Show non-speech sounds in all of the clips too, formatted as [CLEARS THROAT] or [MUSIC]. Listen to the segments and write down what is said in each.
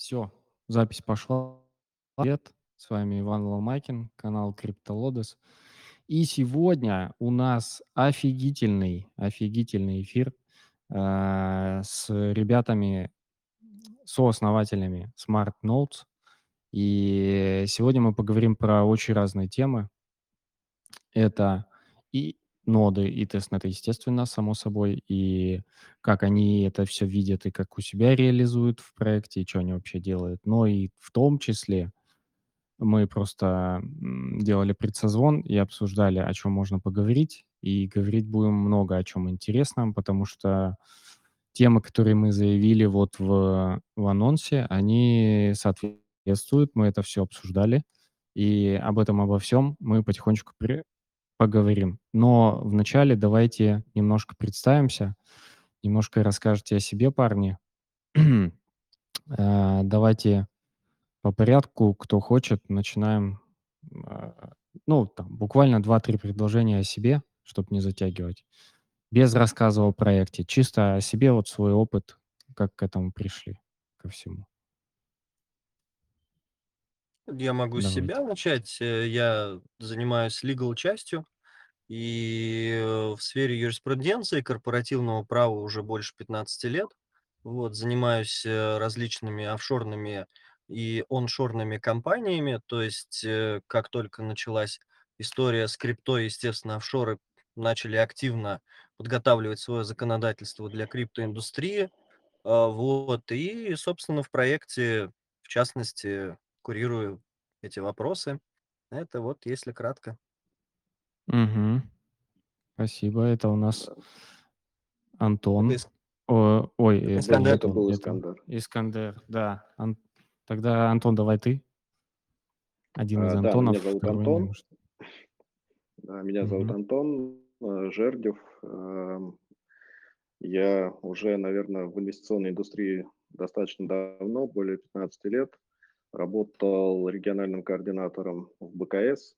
Всё, запись пошла. Привет, с вами Иван Ломакин, канал CryptoLotus. И сегодня у нас офигительный офигительный эфир, а, с ребятами, сооснователями SmartNotes. И сегодня мы поговорим про очень разные темы. Это и ноды, и тестнеты, естественно, само собой, и как они это всё видят, и как у себя реализуют в проекте, и чё они вообще делают. Но и в том числе мы просто, делали предсозвон и обсуждали, о чём можно поговорить. И говорить будем много о чём интересном, потому что темы, которые мы заявили вот в в анонсе, они соответствуют. Мы это всё обсуждали, и об этом обо всём мы потихонечку поговорим. Но вначале давайте немножко представимся, немножко расскажете о себе, парни. А, [CLEARS THROAT] давайте по порядку, кто хочет, начинаем. А, ну, там буквально 2-3 предложения о себе, чтоб не затягивать. Без рассказа о проекте, чисто о себе, вот свой опыт, как к этому пришли, ко всему. Я могу с себя начать. Э, я занимаюсь лигал частью и, э, в сфере юриспруденции, корпоративного права уже больше 15 лет. Вот. Занимаюсь, э, различными офшорными и оншорными компаниями. То есть, э, как только началась история с криптой, естественно, офшоры начали активно подготавливать свое законодательство для криптоиндустрии. А, вот. И, собственно, в проекте, в частности, курирую эти вопросы. Это вот если кратко. Мгм. Спасибо. Это у нас. Это Антон. Ис О ой, Это это не Искандер. Это Антон, был это Искандер. Искандер. Да. Ан тогда, Антон, давай ты. Один из А, да, меня Антонов, зовут второй не Антон. может. Да, меня зовут Мгм. Антон, э, Жердев. Ам, я уже, наверно, в инвестиционной индустрии достаточно давно, более 15 лет. Работал региональным координатором в БКС,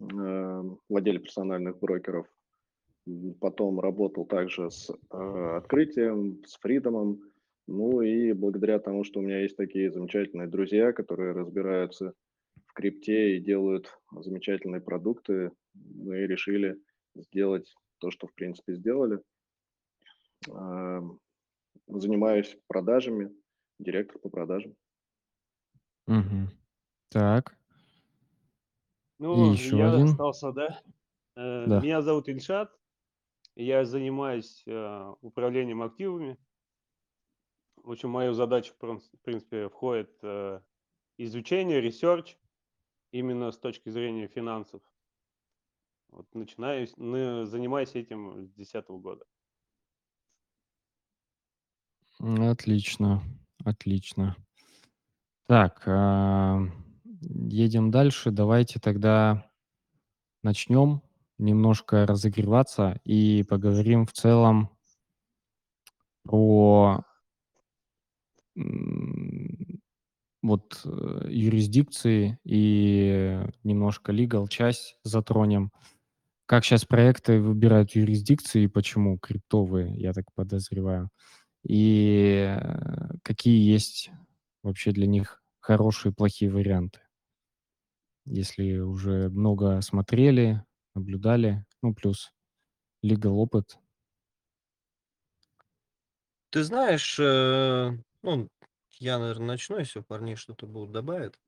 эм, в отделе персональных брокеров. Потом работал также с, а, открытием, с фридомом. Ну и благодаря тому, что у меня есть такие замечательные друзья, которые разбираются в крипте и делают замечательные продукты, мы решили сделать то, что в принципе сделали. Ам, занимаюсь продажами, директор по продажам. Мгм. Так. И Ну, еще я один. остался, да. Э, Да. меня зовут Ильшат. Я занимаюсь, а, управлением активами. В общем, мою задачу, в принципе, входит, э, изучение, research именно с точки зрения финансов. Вот начинаю с ны занимаюсь этим с 10 года. М, отлично, отлично. Так, ам, едем дальше. Давайте тогда начнем немножко разогреваться и поговорим в целом про вот, э, юрисдикции и немножко лигал часть затронем. Как щас проекты выбирают юрисдикции и почему криптовые, я так подозреваю. И, э, какие есть вообще для них хорошие, плохие варианты. Если уже много смотрели, наблюдали, ну, плюс лигал опыт. Ты знаешь, э, ну, я, наверно, начну, если парни что-то будут добавят.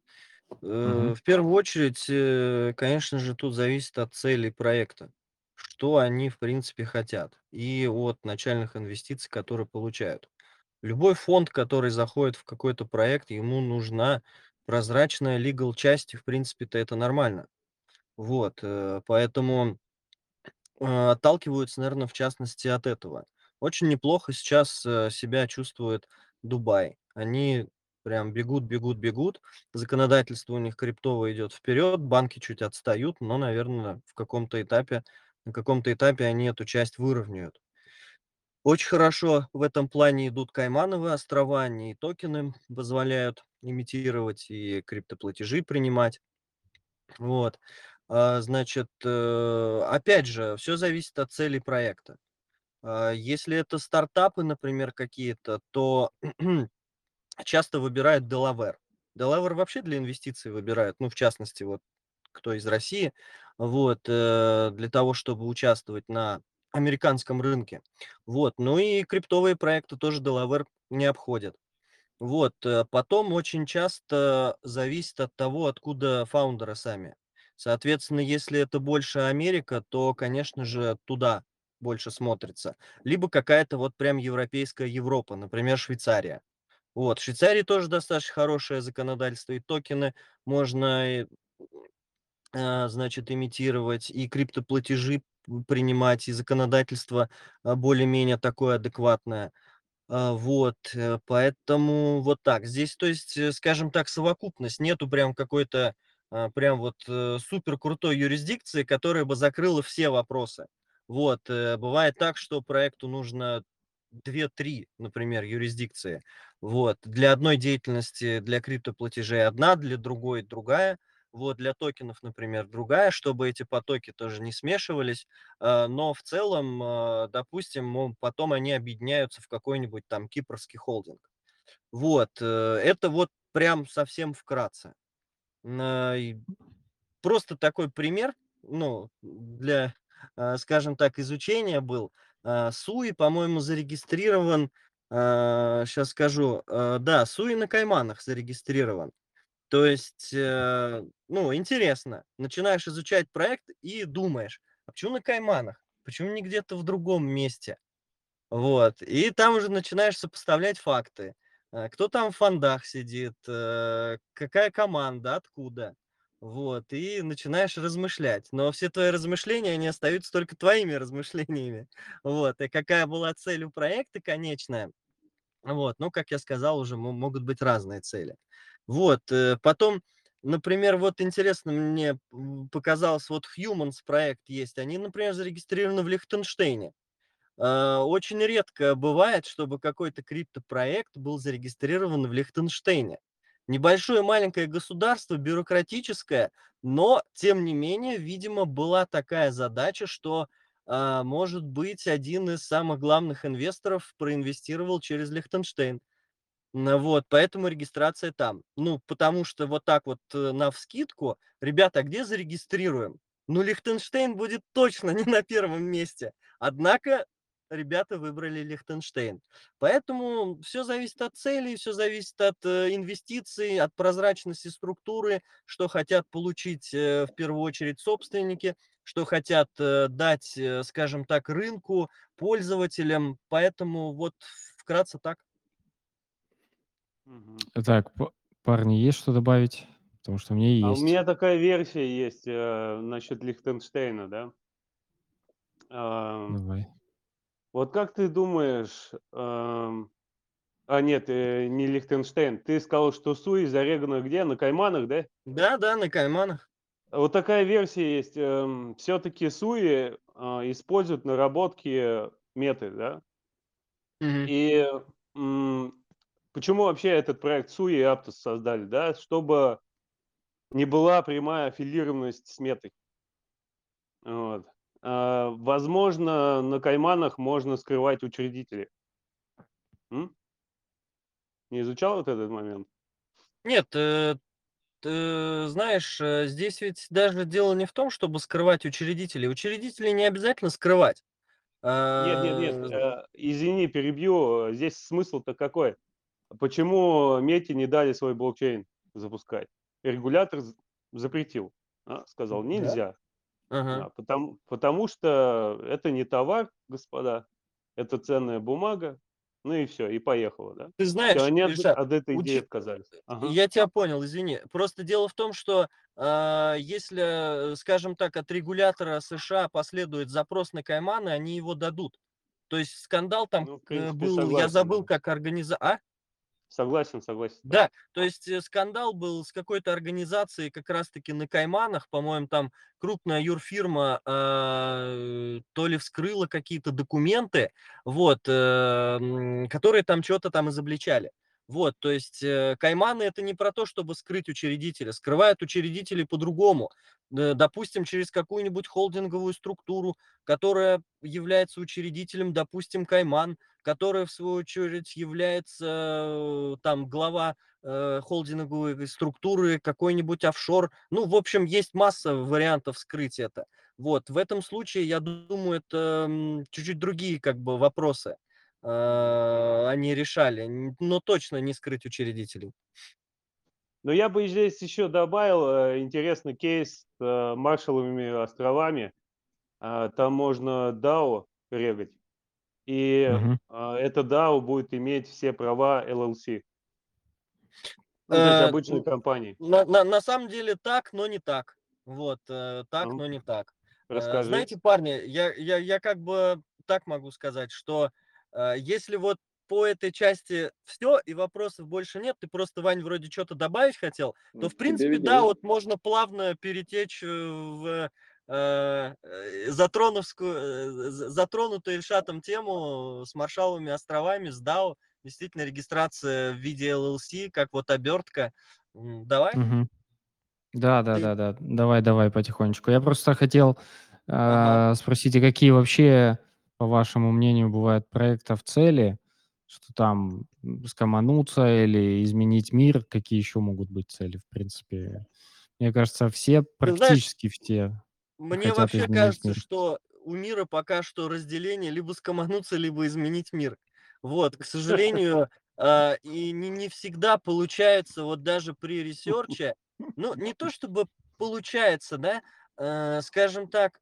Э, в первую очередь, э, конечно же, тут зависит от целей проекта, что они, в принципе, хотят, и от начальных инвестиций, которые получают. Любой фонд, который заходит в какой-то проект, ему нужна прозрачная лигал часть, и, в принципе-то, это нормально. Вот, э, поэтому, э, отталкиваются, наверно, в частности, от этого. Очень неплохо сейчас, э, себя чувствует Дубай. Они прям бегут бегут бегут, законодательство у них криптовое идет вперед, банки чуть отстают, но, наверно, в каком-то этапе на каком-то этапе они эту часть выровняют. Очень хорошо в этом плане идут Каймановы острова, они токены позволяют имитировать, и криптоплатежи принимать. Вот, а, значит, э, опять же, всё зависит от целей проекта. А, если это стартапы, например, какие-то, то [CLEARS THROAT] часто выбирают Делавэр. Делавэр вообще для инвестиций выбирают, ну, в частности, вот кто из России, вот, э, для того, чтобы участвовать на американском рынке. Вот, ну и криптовые проекты тоже Делавэр не обходят. Вот, э, потом очень часто зависит от того, откуда фаундеры сами. Соответственно, если это больше Америка, то, конечно же, туда больше смотрится. Либо какая-то вот прям европейская Европа, например, Швейцария. Вот, в Швейцарии тоже достаточно хорошее законодательство, и токены можно, а, значит, имитировать, и криптоплатежи принимать, и законодательство, а, более-менее такое адекватное. А, вот, э, поэтому вот так. Здесь, то есть, э, скажем так, совокупность. Нету прям какой-то, а, прям вот, э, супер крутой юрисдикции, которая бы закрыла все вопросы. Вот, бывает так, что проекту нужно 2-3, например, юрисдикции. Вот, для одной деятельности, для криптоплатежей одна, для другой другая. Вот, для токенов, например, другая, чтобы эти потоки тоже не смешивались. А, но в целом, а, допустим, потом они объединяются в какой-нибудь там кипрский холдинг. Вот, э, это вот прям совсем вкратце. Просто такой пример, ну, для, скажем так, изучения был. Суи, по-моему, зарегистрирован, сейчас скажу, да, Суи на Кайманах зарегистрирован. То есть, э, ну, интересно. Начинаешь изучать проект и думаешь: "А почему на Кайманах? Почему не где-то в другом месте?" Вот, и там уже начинаешь сопоставлять факты. Э, кто там в фондах сидит, э, какая команда, откуда. Вот, и начинаешь размышлять. Но все твои размышления, они остаются только твоими [LAUGHS] размышлениями. Вот, и какая была цель у проекта конечная, вот, ну, как я сказал, уже мо могут быть разные цели. Вот, э, потом, например, вот интересно мне, показалось, вот Humans проект есть. Они, например, зарегистрированы в Лихтенштейне. А, очень редко бывает, чтобы какой-то криптопроект был зарегистрирован в Лихтенштейне. Небольшое маленькое государство, бюрократическое, но тем не менее, видимо, была такая задача, что, а, может быть, один из самых главных инвесторов проинвестировал через Лихтенштейн. Вот, поэтому регистрация там. Ну, потому что вот так вот, э, навскидку: "Ребята, а где зарегистрируем?" Ну, Лихтенштейн будет точно [LAUGHS] не на первом месте. Однако ребята выбрали Лихтенштейн. Поэтому всё зависит от целей, всё зависит от, э, инвестиций, от прозрачности структуры, что хотят получить, э, в первую очередь собственники, что хотят, дать, скажем так, рынку, пользователям. Поэтому вот вкратце так. Мгм. Так, па парни, есть что добавить? Потому что у меня А у есть. меня такая версия есть, э, насчет Лихтенштейна, да. Ам. Давай. Вот как ты думаешь, ам А нет, э, не Лихтенштейн. Ты сказал, что Суи зарегано где? На Кайманах, да? Да-да, на Кайманах. Вот такая версия есть. Эм, всё-таки Суи, а, используют наработки Меты, да? Мгм. И, почему вообще этот проект Суи и Aptos создали, да? Чтобы не была прямая аффилированность с Метой. Вот. А, возможно, на Кайманах можно скрывать учредителей. М? Не изучал вот этот момент? Нет, э, ты знаешь, э, здесь ведь даже дело не в том, чтобы скрывать учредителей. Учредителей не обязательно скрывать. Нет нет нет, А э, извини, перебью. Э, здесь смысл-то какой? Почему Мете не дали свой блокчейн запускать? Регулятор запретил, а, сказал: Да. "Нельзя". Ага. А, потому потому что это не товар, господа, это ценная бумага. Ну и всё, и поехало, да. Ты знаешь, они от Ильша, от этой идеи учи отказались. Ага. я тебя понял, извини. Просто дело в том, что, а, если, э, скажем так, от регулятора США последует запрос на Кайманы, они его дадут. То есть скандал там, Ну, э, принципе, был, я согласен, забыл, да. как организа а? Согласен согласен, да. То есть, э, скандал был с какой-то организацией как раз таки на Кайманах. По-моему, там крупная юрфирма, а, то ли вскрыла какие-то документы, вот, э, которые там чё-то там изобличали. Вот, то есть, э, кайманы- это не про то, чтобы скрыть учредителя. Скрывают учредителей по-другому. Допустим, через какую-нибудь холдинговую структуру, которая является учредителем, допустим, Кайман, которая, в свою очередь, является, э, там глава, э, холдинговой структуры, какой-нибудь офшор. Ну, в общем, есть масса вариантов скрыть это. Вот, в этом случае, я думаю, это, чуть-чуть другие как бы вопросы, они решали, но точно не скрыть учредителей. Но я бы здесь еще добавил, э, интересный кейс с, э, Маршалловыми островами. А, там можно DAO регать, и, а, это DAO будет иметь все права LLC. Ну, то есть Э, обычной компании. на на на самом деле так, но не так. Вот, так, Ам, но не так. Расскажи. знаете, парни, я я я как бы так могу сказать, что, если вот по этой части всё и вопросов больше нет, ты просто, Вань, вроде чё-то добавить хотел, то, в принципе, да, вот можно плавно перетечь, э, в, э, э, затроновскую, э, затронутую Ильшатом тему с Маршалловыми островами, с DAO. Действительно, регистрация в виде LLC, как вот обертка. Давай? Мгм. Да да Ты да да. Давай давай потихонечку. Я просто хотел, Ага. а, спросить, а какие вообще, по вашему мнению, бывают проектов цели? Что там, м, скомануться или изменить мир? Какие еще могут быть цели, в принципе? Мне кажется, все, Ты знаешь практически все мне хотят вообще изменить кажется, мир. что у мира пока что разделение: либо скомануться, либо изменить мир. Вот, к сожалению, а, и не не всегда получается, вот даже при [LAUGHS] ресерче. Ну, не то чтобы получается, да, э, скажем так,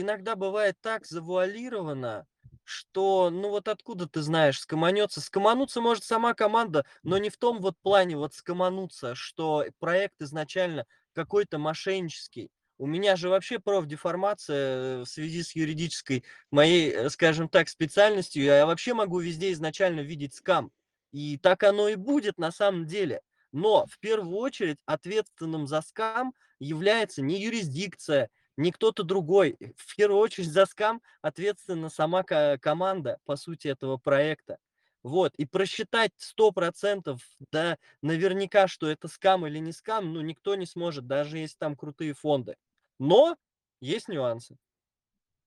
иногда бывает так завуалировано, что, ну, вот откуда ты знаешь, скаманётся? Скамануться может сама команда, но не в том вот плане вот скамануться, что проект изначально какой-то мошеннический. У меня же вообще профдеформация, э, в связи с юридической моей, э, скажем так, специальностью. Я вообще могу везде изначально видеть скам. И так оно и будет на самом деле. Но в первую очередь ответственным за скам является не юрисдикция, не кто-то другой. В первую очередь за скам ответственна сама ко команда, по сути, этого проекта. Вот, и просчитать 100 %, да, наверняка, что это скам или не скам, ну, никто не сможет, даже если там крутые фонды. Но есть нюансы.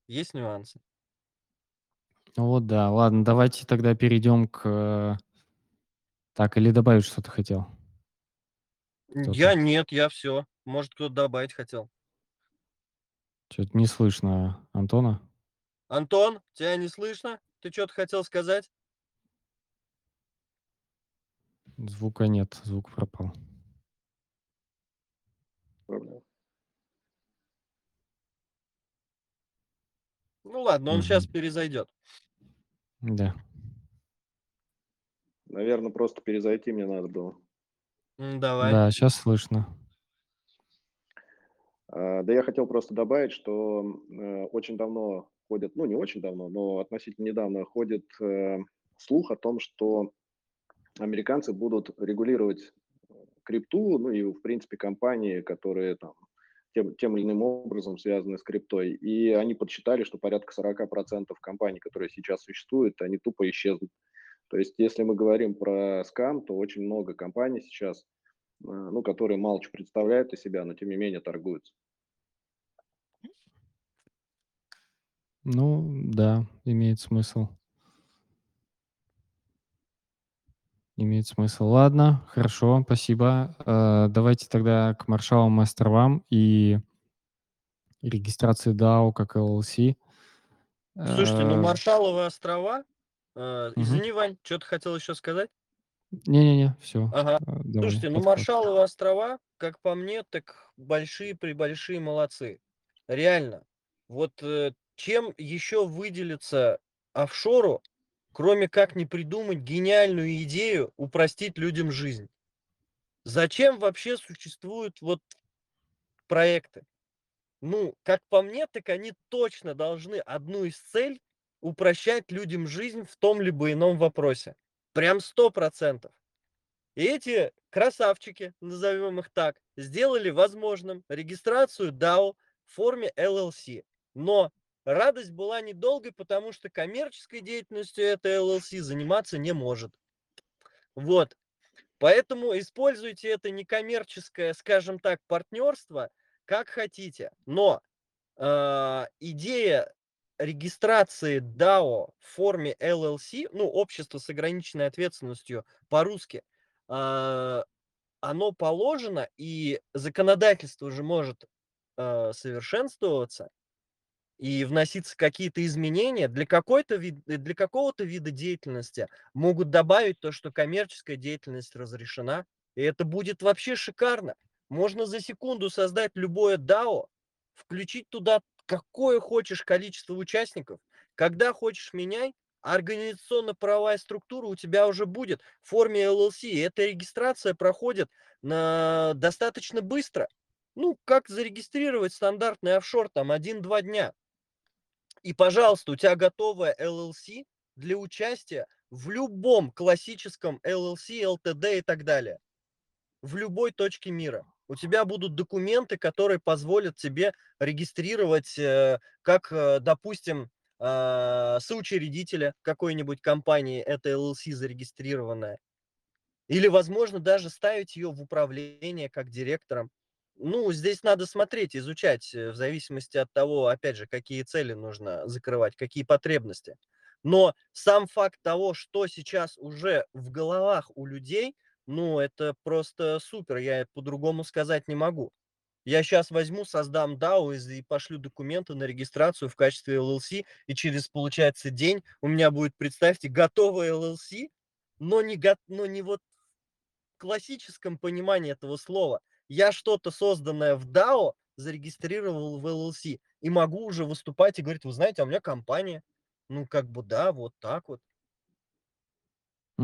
Есть нюансы. Ну вот да. Ладно, давайте тогда перейдем к Так, или добавить что-то хотел? Я нет, я всё. Может, кто-то добавить хотел. Чё-то не слышно Антона. Антон, тя не слышно? Ты чё-то хотел сказать? Звука нет, звук пропал. Проблем. Ну ладно, он Мгм. перезайдет. Да. Наверно, просто перезайти мне надо было. М, давай. Да, щас слышно. А, да я хотел просто добавить, что, э, очень давно ходит, ну, не очень давно, но относительно недавно ходит, э, слух о том, что американцы будут регулировать крипту, ну и, в принципе, компании, которые там тем тем или иным образом связаны с криптой. И они подсчитали, что порядка 40 % компаний, которые сейчас существуют, они тупо исчезнут. То есть, если мы говорим про скам, то очень много компаний сейчас, э, ну, которые мало представляют из себя, но тем не менее торгуются. Ну да, имеет смысл. Имеет смысл. Ладно, хорошо, спасибо. Э, давайте тогда к Маршалловым островам и регистрации DAO как LLC. Слушайте, ну, Э Маршалловы острова, э, извини, Вань, чё ты хотел еще сказать? Не не не, всё, Ага. э, Слушайте, ну, Маршалловы острова, как по мне, так большие-пребольшие молодцы. Реально. Вот, э, чем еще выделиться офшору, кроме как не придумать гениальную идею упростить людям жизнь? Зачем вообще существуют вот проекты? Ну, как по мне, так они точно должны одну из цель- упрощать людям жизнь в том либо ином вопросе. Прям 100 %. И эти красавчики, назовем их так, сделали возможным регистрацию DAO в форме LLC. Но радость была недолгой, потому что коммерческой деятельностью эта LLC заниматься не может. Вот. Поэтому используйте это некоммерческое, скажем так, партнерство как хотите. Но, а, идея регистрации DAO в форме LLC, ну, общество с ограниченной ответственностью по-русски, а, оно положено, и законодательство же может, а, совершенствоваться и вноситься какие-то изменения. Для какой-то вид для какого-то вида деятельности могут добавить то, что коммерческая деятельность разрешена, и это будет вообще шикарно. Можно за секунду создать любое DAO, включить туда какое хочешь количество участников, когда хочешь меняй, а организационно-правовая структура у тебя уже будет в форме LLC. Эта регистрация проходит на достаточно быстро. Ну, как зарегистрировать стандартный офшор, там 1-2 дня. И, пожалуйста, у тебя готовая LLC для участия в любом классическом LLC, LTD и так далее. В любой точке мира. У тебя будут документы, которые позволят тебе регистрировать, э, как, э, допустим, а, соучредителя какой-нибудь компании, это LLC зарегистрированная. Или, возможно, даже ставить ее в управление как директором. Ну, здесь надо смотреть, изучать, э, в зависимости от того, опять же, какие цели нужно закрывать, какие потребности. Но сам факт того, что сейчас уже в головах у людей, ну, это просто супер, я по-другому сказать не могу. Я сейчас возьму, создам DAO и пошлю документы на регистрацию в качестве LLC, и через, получается, день у меня будет, представьте, готовая LLC, но не но не вот в классическом понимании этого слова. Я что-то, созданное в DAO, зарегистрировал в LLC и могу уже выступать и говорить: "Вы знаете, а у меня компания". Ну, как бы да, вот так вот.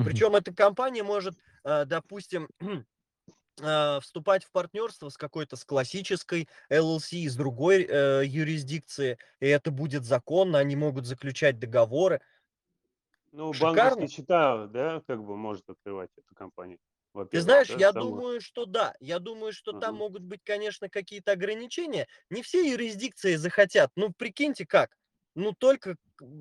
Причем эта компания может, а, допустим, а, [CLEARS THROAT] вступать в партнерство с какой-то, с классической LLC, из другой, э, юрисдикции, и это будет законно, они могут заключать договоры. Ну, банковские счета, да, как бы может открывать эта компания, Ты знаешь, да, я самое. думаю, что да. Я думаю, что там Мгм. могут быть, конечно, какие-то ограничения. Не все юрисдикции захотят. Ну, прикиньте как. Ну, только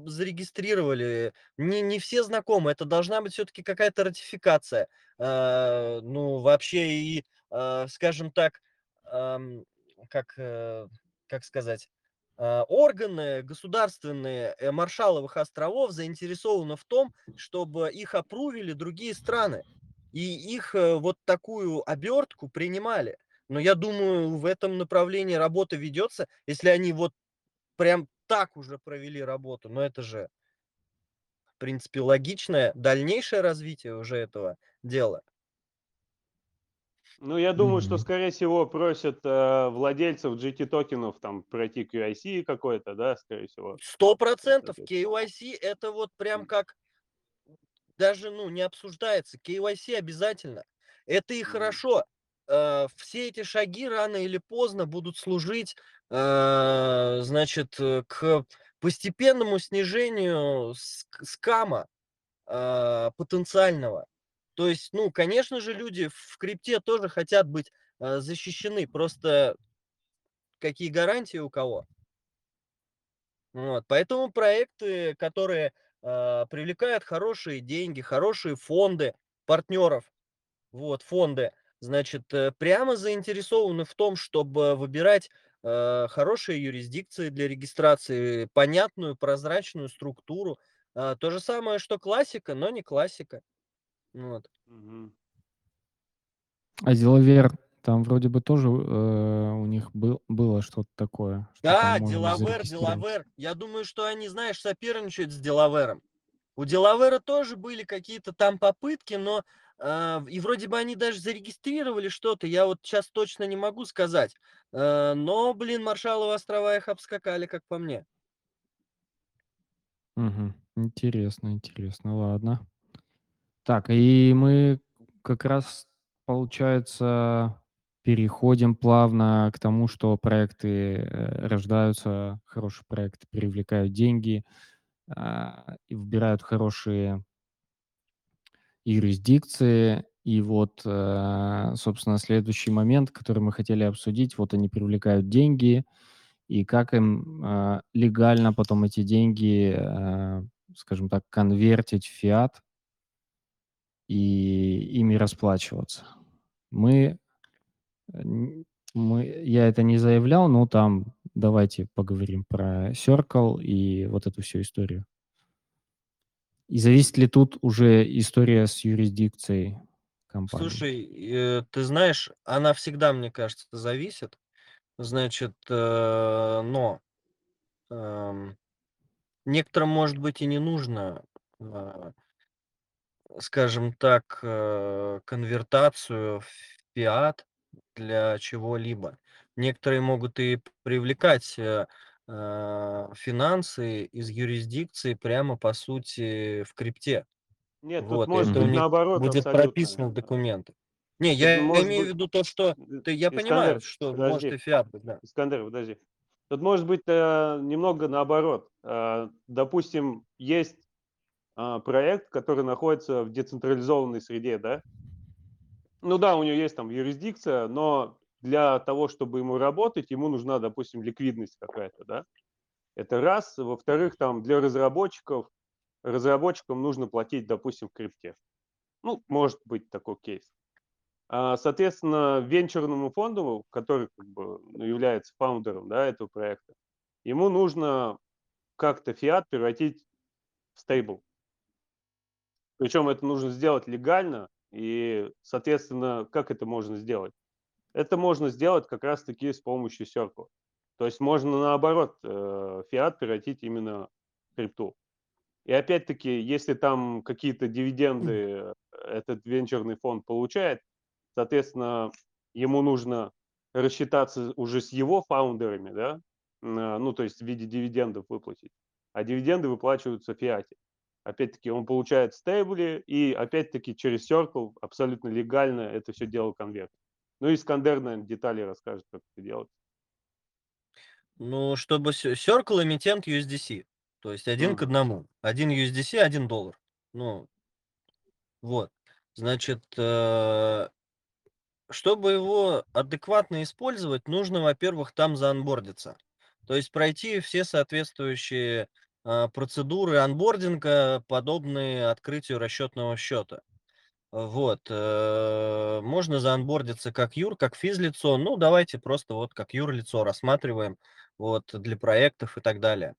зарегистрировали, не не все знакомы. Это должна быть всё-таки какая-то ратификация. А, ну, вообще и, а, скажем так, ам, как, э, как сказать, а, органы государственные, э, Маршалловых островов заинтересованы в том, чтобы их апрувили другие страны, и их, э, вот такую обертку принимали. Но я думаю, в этом направлении работа ведется, если они вот прям так уже провели работу. Но это же в принципе, логичное дальнейшее развитие уже этого дела. Ну, я думаю, что, Мгм. скорее всего, просят, э, владельцев GT-токенов там пройти KYC какой-то, да, скорее всего. 100 % Соответственно. KYC- это вот прям как даже, ну, не обсуждается. KYC обязательно. Это и Мгм. хорошо. Э, все эти шаги рано или поздно будут служить, а, значит, э, к постепенному снижению ск скама, а, потенциального. То есть, ну, конечно же, люди в крипте тоже хотят быть, а, защищены. Просто какие гарантии у кого? Вот. Поэтому проекты, которые, а, привлекают хорошие деньги, хорошие фонды партнеров, вот, фонды, значит, э, прямо заинтересованы в том, чтобы выбирать, а, хорошие юрисдикции для регистрации, понятную, прозрачную структуру. А, то же самое, что классика, но не классика. Вот. А Делавер, там вроде бы тоже, э, у них был было что-то такое, что Да, Делавер. Делавер. Я думаю, что они, знаешь, соперничают с Делавером. У Делавера тоже были какие-то там попытки, но, и вроде бы они даже зарегистрировали что-то. Я вот щас точно не могу сказать. А, но, блин, Маршалловы острова их обскакали, как по мне. Мгм. Интересно интересно, ладно. Так, и мы как раз, получается, переходим плавно к тому, что проекты, э, рождаются, хорошие проекты привлекают деньги, а, и выбирают хорошие юрисдикции. И вот, э, собственно, следующий момент, который мы хотели обсудить. Вот они привлекают деньги, и как им, а, легально потом эти деньги, а, скажем так, конвертить в фиат. И ими расплачиваться. Мы, э, мы я это не заявлял, но там давайте поговорим про Circle и вот эту всю историю. И зависит ли тут уже история с юрисдикцией компании? Слушай, э, ты знаешь, она всегда, мне кажется, зависит. Значит, э, но, эм, некоторым, может быть, и не нужно, а, скажем так, э, конвертацию в фиат для чего-либо. Некоторые могут и привлекать, финансы из юрисдикции прямо, по сути, в крипте. Нет, тут Вот, может это у быть наоборот будет абсолютно. прописано в документах. Не, Тут я может имею в быть виду то, что Д ты я понимаю, Искандер, что может и подожди. фиат быть, да. Искандер, подожди. Тут может быть, э, немного наоборот. Э, допустим, есть, а, проект, который находится в децентрализованной среде, да? Ну да, у него есть там юрисдикция, но для того, чтобы ему работать, ему нужна, допустим, ликвидность какая-то, да? Это раз. Во-вторых, там для разработчиков разработчикам нужно платить, допустим, в крипте. Ну, может быть такой кейс. А, соответственно, венчурному фонду, который как бы, ну, является фаундером, да, этого проекта, ему нужно как-то фиат превратить в стейбл. Причем это нужно сделать легально, и, соответственно, как это можно сделать? Это можно сделать как раз-таки с помощью Circle. То есть можно наоборот э, фиат превратить именно в крипту. И опять-таки, если там какие-то дивиденды этот венчурный фонд получает, соответственно, ему нужно рассчитаться уже с его фаундерами, да, ну, то есть в виде дивидендов выплатить. А дивиденды выплачиваются в фиате. Опять-таки, он получает стейбли, и опять-таки через Circle абсолютно легально это все дело конверт. Ну, и Искандер, наверное, детали расскажет, как это делать. Ну, чтобы Ci Circle эмитент USDC, то есть один к Мгм. одному. Один USDC, один доллар. Ну вот. Значит, э, чтобы его адекватно использовать, нужно, во-первых, там заонбордиться. То есть пройти все соответствующие, а, процедуры онбординга, подобные открытию расчетного счета. Вот, э, можно заонбордиться как юр, как физлицо. Ну, давайте просто вот как юрлицо рассматриваем, вот, для проектов и так далее.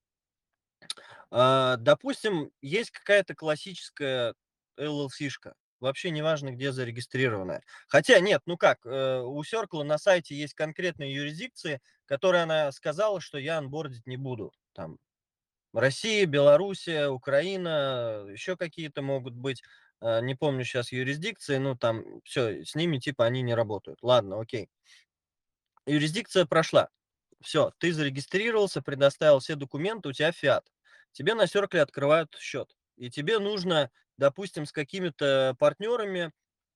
А, допустим, есть какая-то классическая LLC-шка, вообще неважно, где зарегистрированная. Хотя нет, ну как, э, у Circle на сайте есть конкретные юрисдикции, которые она сказала, что я онбордить не буду. Там Россия, Белоруссия, Украина, еще какие-то могут быть, э, не помню сейчас юрисдикции, ну там все, с ними типа они не работают. Ладно, окей. Юрисдикция прошла. Все, ты зарегистрировался, предоставил все документы, у тебя фиат. Тебе на Circle открывают счет. И тебе нужно, допустим, с какими-то партнерами,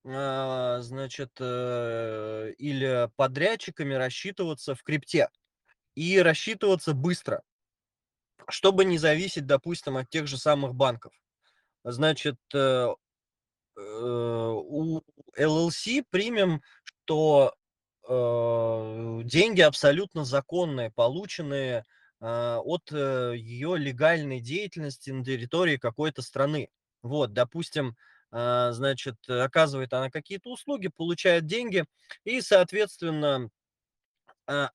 а, значит, э, или подрядчиками рассчитываться в крипте. И рассчитываться быстро, чтобы не зависеть, допустим, от тех же самых банков. Значит, э, э, у LLC примем, что э, деньги абсолютно законные, полученные от ее легальной деятельности на территории какой-то страны. Вот, допустим, значит, оказывает она какие-то услуги, получает деньги, и, соответственно,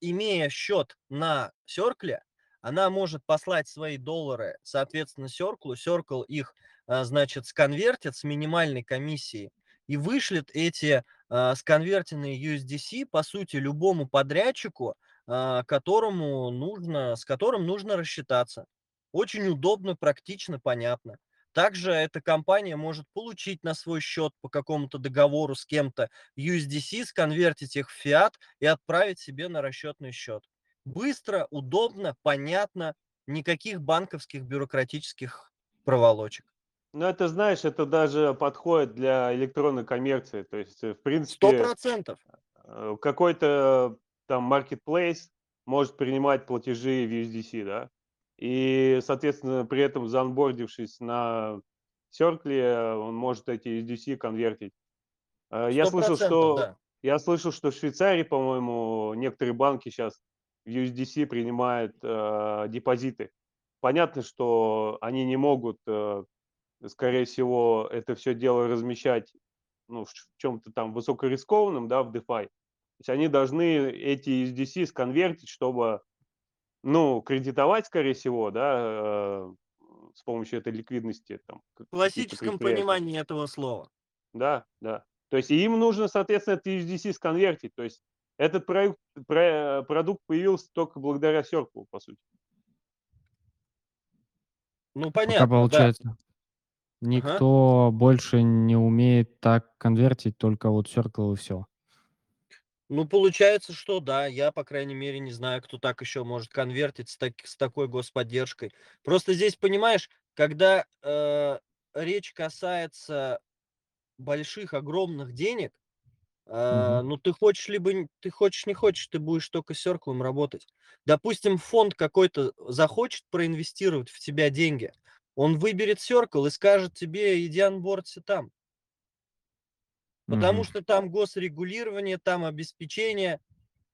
имея счет на Circle, она может послать свои доллары, соответственно, Circle, Circle их, а, значит, сконвертит с минимальной комиссией и вышлет эти а, сконвертенные USDC, по сути, любому подрядчику, а, которому нужно, с которым нужно рассчитаться. Очень удобно, практично, понятно. Также эта компания может получить на свой счет по какому-то договору с кем-то USDC, сконвертить их в фиат и отправить себе на расчетный счет. Быстро, удобно, понятно, никаких банковских бюрократических проволочек. Ну, это, знаешь, это даже подходит для электронной коммерции. То есть, э, в Сто принципе, процентов. э, какой-то там marketplace может принимать платежи в USDC, да, и, соответственно, при этом заонбордившись на Circle, он может эти USDC конвертить. Э, Я Сто слышал, что да. я слышал, что в Швейцарии, по-моему, некоторые банки сейчас в USDC принимают э, депозиты. Понятно, что они не могут, э, скорее всего, это все дело размещать ну, в чем-то там высокорискованном, да, в DeFi, то есть они должны эти USDC сконвертить, чтобы, ну, кредитовать, скорее всего, да, э, с помощью этой ликвидности там В классическом понимании этого слова. Да, да. То есть им нужно, соответственно, это USDC сконвертить. То есть этот проект, про- продукт появился только благодаря Circle, по сути. Ну, Пока понятно, да. получается, Ага. никто больше не умеет так конвертить, только вот Circle и все. Ну, получается, что да. Я, по крайней мере, не знаю, кто так еще может конвертить с, так, с такой господдержкой. Просто здесь, понимаешь, когда э, речь касается больших, огромных денег, э, Мгм. ну, ты хочешь либо... Ты хочешь, не хочешь, ты будешь только с Circle работать. Допустим, фонд какой-то захочет проинвестировать в тебя деньги. Он выберет Circle и скажет тебе, иди анбордся там. Потому Мгм. что там госрегулирование, там обеспечение.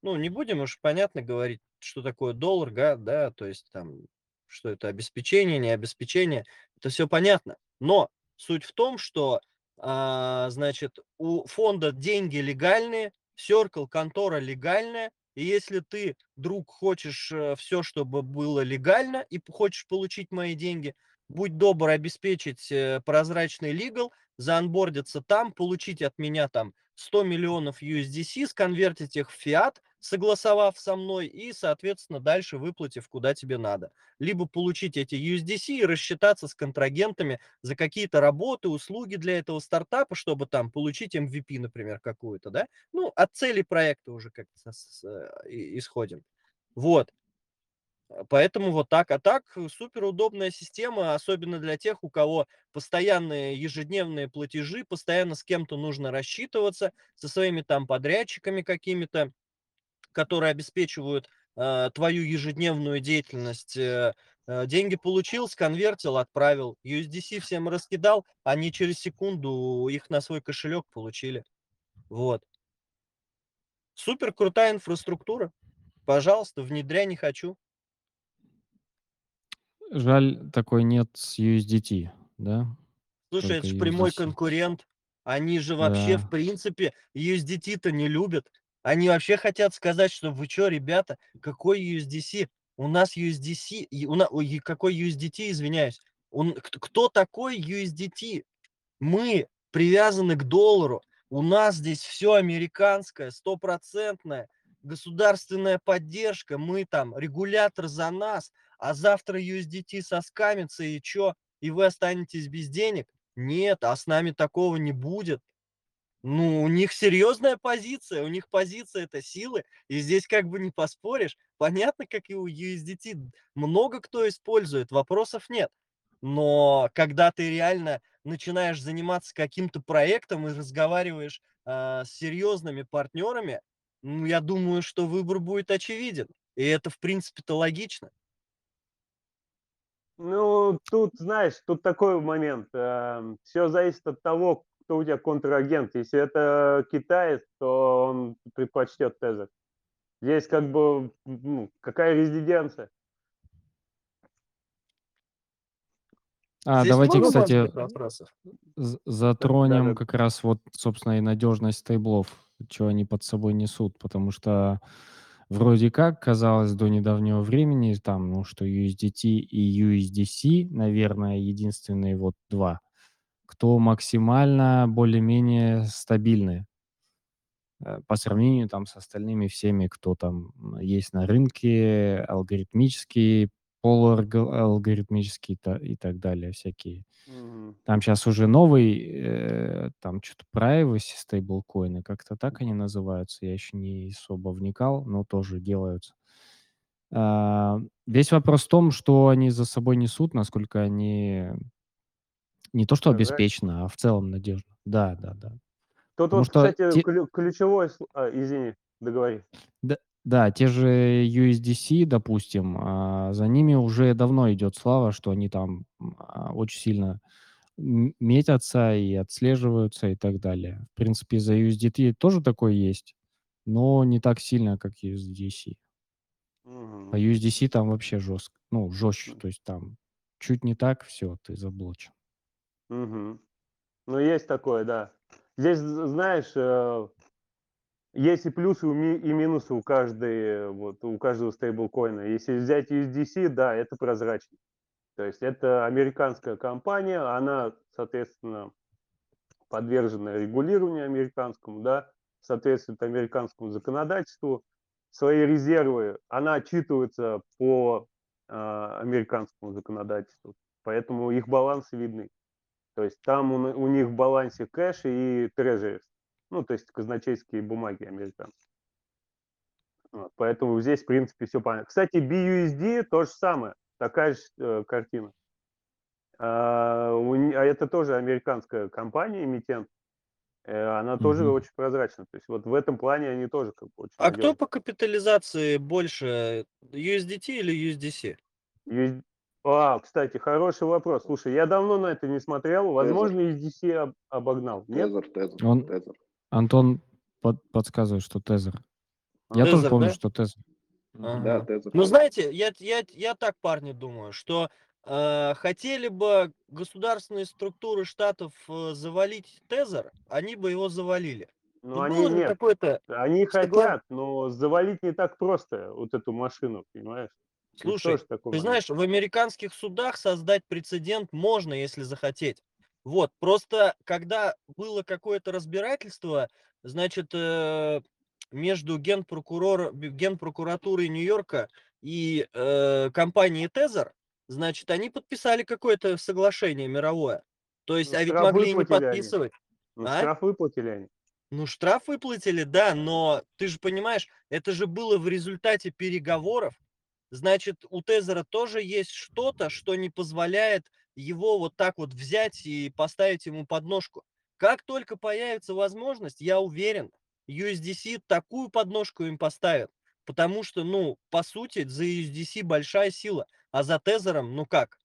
Ну, не будем уж понятно говорить, что такое доллар, га, да, то есть там, что это обеспечение, не обеспечение, это все понятно. Но суть в том, что, а, значит, у фонда деньги легальные, Circle контора легальная, и если ты, друг, хочешь все, чтобы было легально, и хочешь получить мои деньги, будь добр обеспечить э, прозрачный лигал, заанбордиться там, получить от меня там 100 миллионов USDC, сконвертить их в фиат, согласовав со мной и, соответственно, дальше выплатив куда тебе надо. Либо получить эти USDC и рассчитаться с контрагентами за какие-то работы, услуги для этого стартапа, чтобы там получить MVP, например, какую-то, да? Ну, от цели проекта уже как-то э, исходим. Вот. Э, Поэтому вот так. А так э, супер удобная система, особенно для тех, у кого постоянные ежедневные платежи, постоянно с кем-то нужно рассчитываться, со своими там подрядчиками какими-то, которые обеспечивают э, твою ежедневную деятельность. Э, э, деньги получил, сконвертил, отправил. USDC всем раскидал, они через секунду их на свой кошелек получили. Вот. Супер крутая инфраструктура. Пожалуйста, внедряй не хочу. Жаль, такой нет с USDT, да? Слушай, Только это же прямой конкурент. Они же вообще, в Да. принципе, USDT-то не любят. Они вообще хотят сказать, что вы что, ребята, какой USDC? У нас USDC, и у на- ой, какой USDT, извиняюсь. Он, кто такой USDT? Мы привязаны к доллару. У нас здесь все американское, стопроцентное, государственная поддержка. Мы там, регулятор за нас, а завтра USDT соскамится и чё? И вы останетесь без денег? Нет, а с нами такого не будет. Ну, у них серьезная позиция, у них позиция это силы, и здесь как бы не поспоришь. Понятно, как и у USDT много кто использует, вопросов нет. Но когда ты реально начинаешь заниматься каким-то проектом и разговариваешь а, с серьезными партнерами, ну, я думаю, что выбор будет очевиден. И это, в принципе-то, логично. Ну, тут, знаешь, тут такой момент. Все зависит от того, кто у тебя контрагент. Если это китаец, то он предпочтет Тезер. Здесь как бы ну, какая резиденция? А, Здесь давайте, кстати, затронем Да-да. как раз вот, собственно, и надежность стейблов, что они под собой несут, потому что вроде как казалось до недавнего времени, там, ну, что USDT и USDC, наверное, единственные вот два, кто максимально более-менее стабильны э, по сравнению там с остальными всеми, кто там есть на рынке, алгоритмические, полуалгоритмические и так далее, всякие. Мгм. Там сейчас уже новый, э, там что-то privacy стейблкоины, как-то так они называются, я еще не особо вникал, но тоже делаются. А, весь вопрос в том, что они за собой несут, насколько они не то что обеспечены, а в целом надежно. Да, да, да. Тут Потому вот, что кстати, те- клю- ключевой... а, извини, договори. Да, да, те же USDC, допустим, а, за ними уже давно идет слава, что они там а, очень сильно метятся и отслеживаются и так далее. В принципе, за USDT тоже такое есть, но не так сильно, как USDC. По Мгм. USDC там вообще жестко, ну, жестче, то есть там чуть не так, все, ты заблочен. Мгм. Ну, есть такое, да. здесь, знаешь, э, есть и плюсы, у ми и минусы у каждой, вот, у каждого стейблкоина. Если взять USDC, да, это прозрачно. То есть это американская компания, она, соответственно, подвержена регулированию американскому, да, соответствует американскому законодательству. Свои резервы, она отчитывается по а, американскому законодательству, поэтому их балансы видны. То есть там у, у них в балансе кэш и трежерис, ну, то есть казначейские бумаги американские. Вот, поэтому здесь, в принципе, все понятно. Кстати, BUSD то же самое, такая же э, картина. А, у, а это тоже американская компания, эмитент. Она тоже Мгм. очень прозрачна. То есть вот в этом плане они тоже как бы очень А кто надежны. по капитализации больше, USDT или USDC? А, кстати, хороший вопрос. Слушай, я давно на это не смотрел. Возможно, USDC об- обогнал. Нет? Тезер, тезер, Он- тезер. Антон под- подсказывает, что Тезер. Я тоже Тезер, помню, да? что Тезер. Ага. Да, тезер. Ну, знаете, я, я, я так, парни, думаю, что э, хотели бы государственные структуры штатов э, завалить Тезер, они бы его завалили. Ну, Ну, они было же нет. какое-то... Они хотят, но завалить не так просто вот эту машину, понимаешь? Слушай, ты момент. знаешь, в американских судах создать прецедент можно, если захотеть. Вот, просто когда было какое-то разбирательство, значит, э, между генпрокурор, генпрокуратурой Нью-Йорка и э, компанией Тезер, значит, они подписали какое-то соглашение мировое. То есть, Ну, а ведь могли и не выплатили они. подписывать. Ну, а? штраф выплатили они. Ну, штраф выплатили, да, но ты же понимаешь, это же было в результате переговоров. Значит, у Тезера тоже есть что-то, что не позволяет его вот так вот взять и поставить ему подножку. Как только появится возможность, я уверен, USDC такую подножку им поставят. Потому что, ну, по сути, за USDC большая сила, а за Тезером, ну как?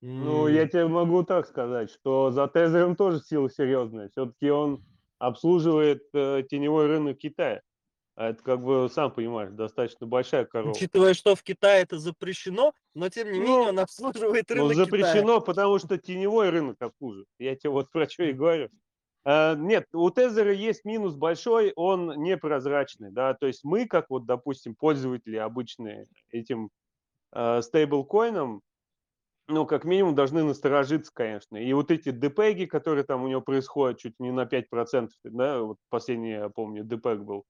Ну, я тебе могу так сказать, что за Тезером тоже сила серьезная. Все-таки он обслуживает э, теневой рынок Китая. А это, как бы, сам понимаешь, достаточно большая корова. Учитывая, что в Китае это запрещено, но тем не менее Ну, он обслуживает Ну, рынок Китая. запрещено, потому что теневой рынок обслуживает. Я тебе вот про что и говорю. А, Нет, у Тезера есть минус большой, он непрозрачный, да, то есть мы, как вот, допустим, пользователи обычные этим э, стейблкоином, ну, как минимум, должны насторожиться, конечно. И вот эти депеги, которые там у него происходят чуть не на 5%, да, вот последний, я помню, депег был,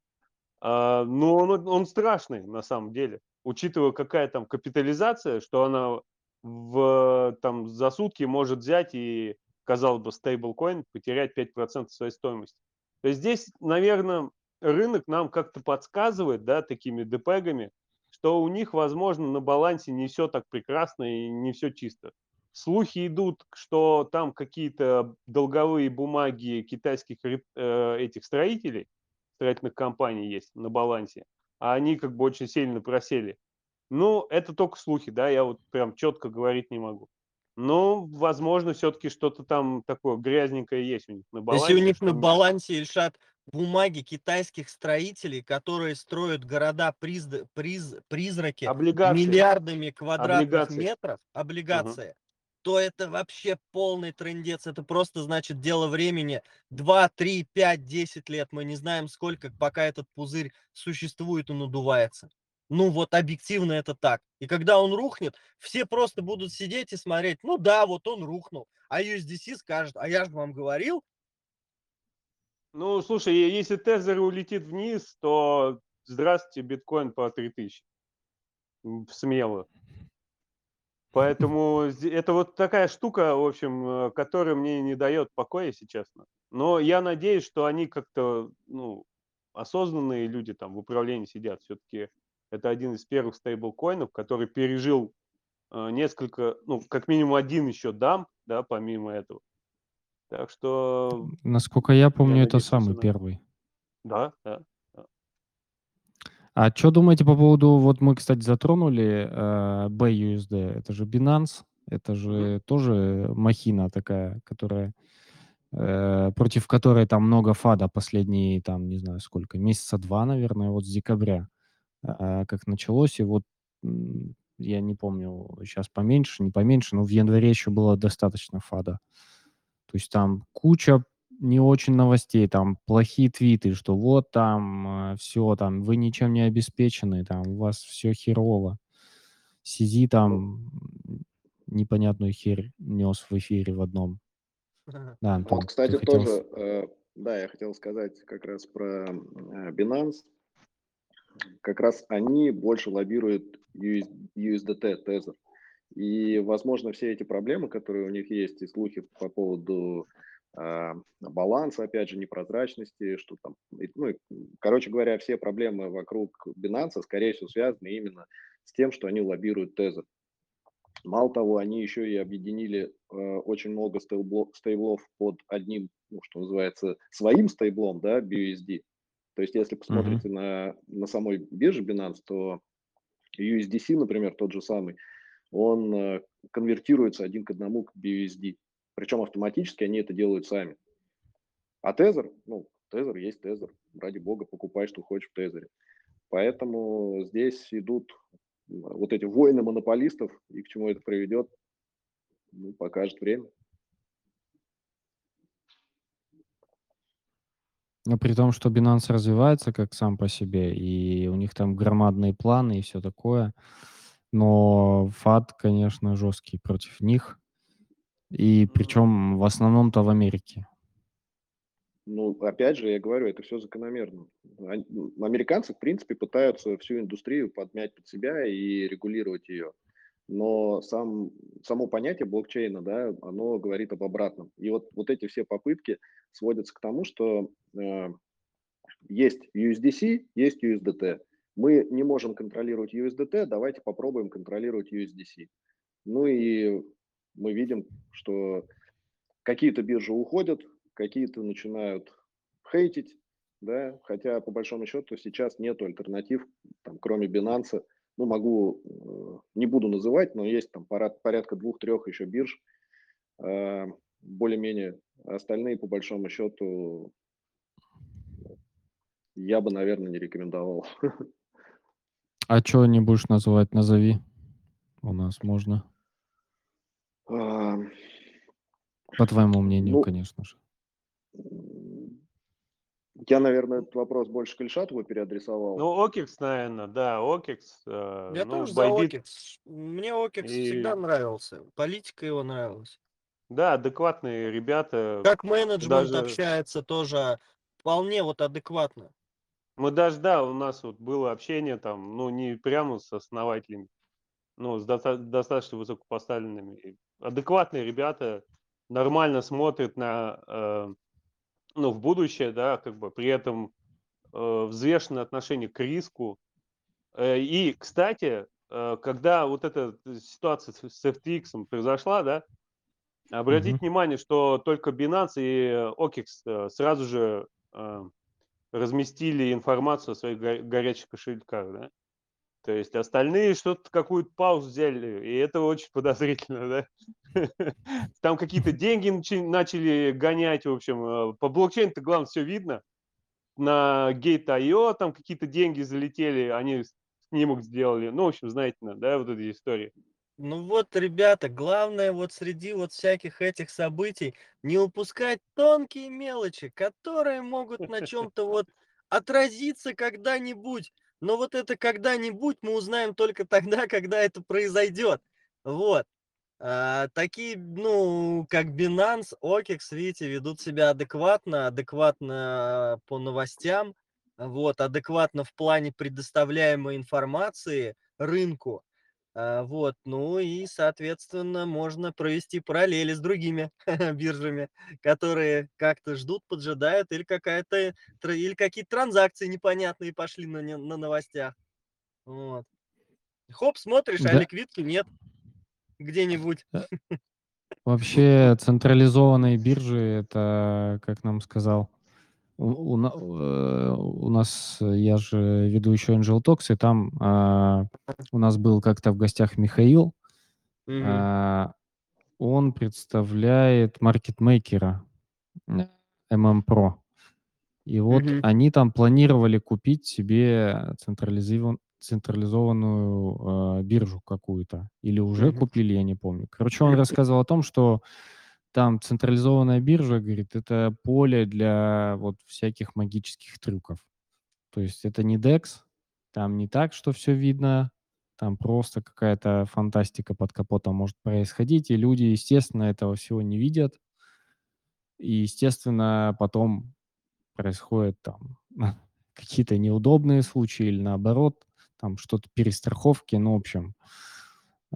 а, ну, он, он страшный на самом деле, учитывая, какая там капитализация, что она в, там, за сутки может взять и, казалось бы, стейблкоин потерять 5% своей стоимости. То есть здесь, наверное, рынок нам как-то подсказывает, да, такими депегами, что у них, возможно, на балансе не все так прекрасно и не все чисто. Слухи идут, что там какие-то долговые бумаги китайских э, этих строителей, строительных компаний есть на балансе, а они как бы очень сильно просели. Ну, это только слухи, да, я вот прям четко говорить не могу. Но, возможно, все-таки что-то там такое грязненькое есть у них на балансе. Если у них на балансе, Ильшат, бумаги китайских строителей, которые строят города приз- приз- призраки Облигации. миллиардами квадратных Облигации. метров, облигация, то это вообще полный трендец. Это просто значит дело времени. 2, 3, 5, 10 лет. Мы не знаем сколько, пока этот пузырь существует и надувается. Ну вот объективно это так. И когда он рухнет, все просто будут сидеть и смотреть. Ну да, вот он рухнул. А USDC скажет, а я же вам говорил, Ну, слушай, если Тезер улетит вниз, то здравствуйте, биткоин по 3000. М, Смело. Поэтому это вот такая штука, в общем, э, которая мне не дает покоя, если честно. Но я надеюсь, что они как-то, ну, осознанные люди там в управлении сидят. Все-таки это один из первых стейблкоинов, который пережил э, несколько, ну, как минимум один еще дам, да, помимо этого. Так что, Насколько я помню, это надеюсь, самый нормально. первый. да, да. А что думаете по поводу, вот мы, кстати, затронули э, BUSD, это же Binance, это же тоже махина такая, которая, э, против которой там много фада последние, там, не знаю сколько, месяца два, наверное, вот с декабря, а, как началось, и вот я не помню, сейчас поменьше, не поменьше, но в январе еще было достаточно фада. То есть там куча не очень новостей, там плохие твиты, что вот там, все там, вы ничем не обеспечены, там у вас все херово. Сизи Ну там непонятную херь нес в эфире в одном. [LAUGHS] Да, Вот, Антон, ты кстати, хотел тоже, э, да, я хотел сказать как раз про э, Binance. Как раз они больше лоббируют US USDT, Tether. И, возможно, все эти проблемы, которые у них есть, и слухи по поводу баланса, опять же, непрозрачности, что там, ну, и, короче говоря, все проблемы вокруг Binance, скорее всего, связаны именно с тем, что они лоббируют Tether. Мало того, они еще и объединили э, очень много стейблов, стейблов под одним, ну, что называется, своим стейблом, да, BUSD. То есть, если посмотрите на, на самой бирже Binance, то USDC, например, тот же самый, он э, конвертируется один к одному к BUSD. Причем автоматически они это делают сами. А Tether, ну, Tether есть Tether. Ради бога, покупай, что хочешь в Tether. Поэтому здесь идут вот эти войны монополистов, и к чему это приведет, ну, покажет время. Но при том, что Binance развивается как сам по себе, и у них там громадные планы и все такое, но ФАТ, конечно, жесткий против них, и причем в основном-то в Америке. Ну, опять же, я говорю, это все закономерно. Американцы, в принципе, пытаются всю индустрию подмять под себя и регулировать ее. Но сам, само понятие блокчейна, да, оно говорит об обратном. И вот, вот эти все попытки сводятся к тому, что э, есть USDC, есть USDT. Мы не можем контролировать USDT, давайте попробуем контролировать USDC. Ну и мы видим, что какие-то биржи уходят, какие-то начинают хейтить, да, хотя по большому счету сейчас нет альтернатив, там, кроме Binance. Ну, могу, э, не буду называть, но есть там порядка двух-трех еще бирж, э, более-менее остальные, по большому счету, я бы, наверное, не рекомендовал. [LAUGHS] А что не будешь называть, назови. У нас можно. А, По твоему мнению, Ну, конечно же. я, наверное, этот вопрос больше к Ильшатову переадресовал. Ну, Окикс, наверное, да, Окикс. э, Я ну, тоже за Байбит. Окикс. Мне Окикс всегда И нравился. Политика его нравилась. да, адекватные ребята. Как менеджмент Даже общается тоже вполне вот адекватно. мы даже, да, у нас вот было общение там, ну, не прямо с основателями, но с доста- достаточно высокопоставленными. Адекватные ребята нормально смотрят на, э, ну, в будущее, да, как бы при этом э, взвешенное отношение к риску. Э, И, кстати, э, когда вот эта ситуация с с FTX произошла, да, обратите Мгм. внимание, что только Binance и OKEX э, сразу же э, разместили информацию о своих го- горячих кошельках, да. То есть остальные что-то, какую-то паузу взяли, и это очень подозрительно, да. [LAUGHS] Там какие-то деньги начали гонять, в общем. э, По блокчейну-то, главное, все видно. На Gate.io там какие-то деньги залетели, они снимок сделали. Ну, в общем, знаете, на- да, вот эти истории. Ну вот, ребята, главное вот среди вот всяких этих событий не упускать тонкие мелочи, которые могут на [LAUGHS] чем-то вот отразиться когда-нибудь. Но вот это когда-нибудь мы узнаем только тогда, [LAUGHS] когда это произойдет. Вот. А, такие, ну, как Binance, OKEX, видите, ведут себя адекватно, адекватно по новостям, вот, адекватно в плане предоставляемой информации рынку. А, вот, ну и, соответственно, можно провести параллели с другими [LAUGHS] биржами, которые как-то ждут, поджидают, или какая-то, или какие-то транзакции непонятные пошли на, на новостях. Вот. Хоп, смотришь, а Да, ликвидки нет где-нибудь. э, [LAUGHS] вообще централизованные биржи, это, как нам сказал, у, у э, нас, э, я же веду еще Angel Talks, и там а, у нас был как-то в гостях Михаил, Мгм. а, он представляет маркетмейкера MM Pro. И вот Мгм. они там планировали купить себе централизован- централизованную э, биржу какую-то. Или уже Мгм. купили, я не помню. Короче, он рассказывал о том, что там централизованная биржа, говорит, это поле для вот всяких магических трюков. То есть это не DEX, там не так, что все видно, там просто какая-то фантастика под капотом может происходить, и люди, естественно, этого всего не видят. И, естественно, потом происходят там [LAUGHS] какие-то неудобные случаи или наоборот, там что-то перестраховки, ну, в общем,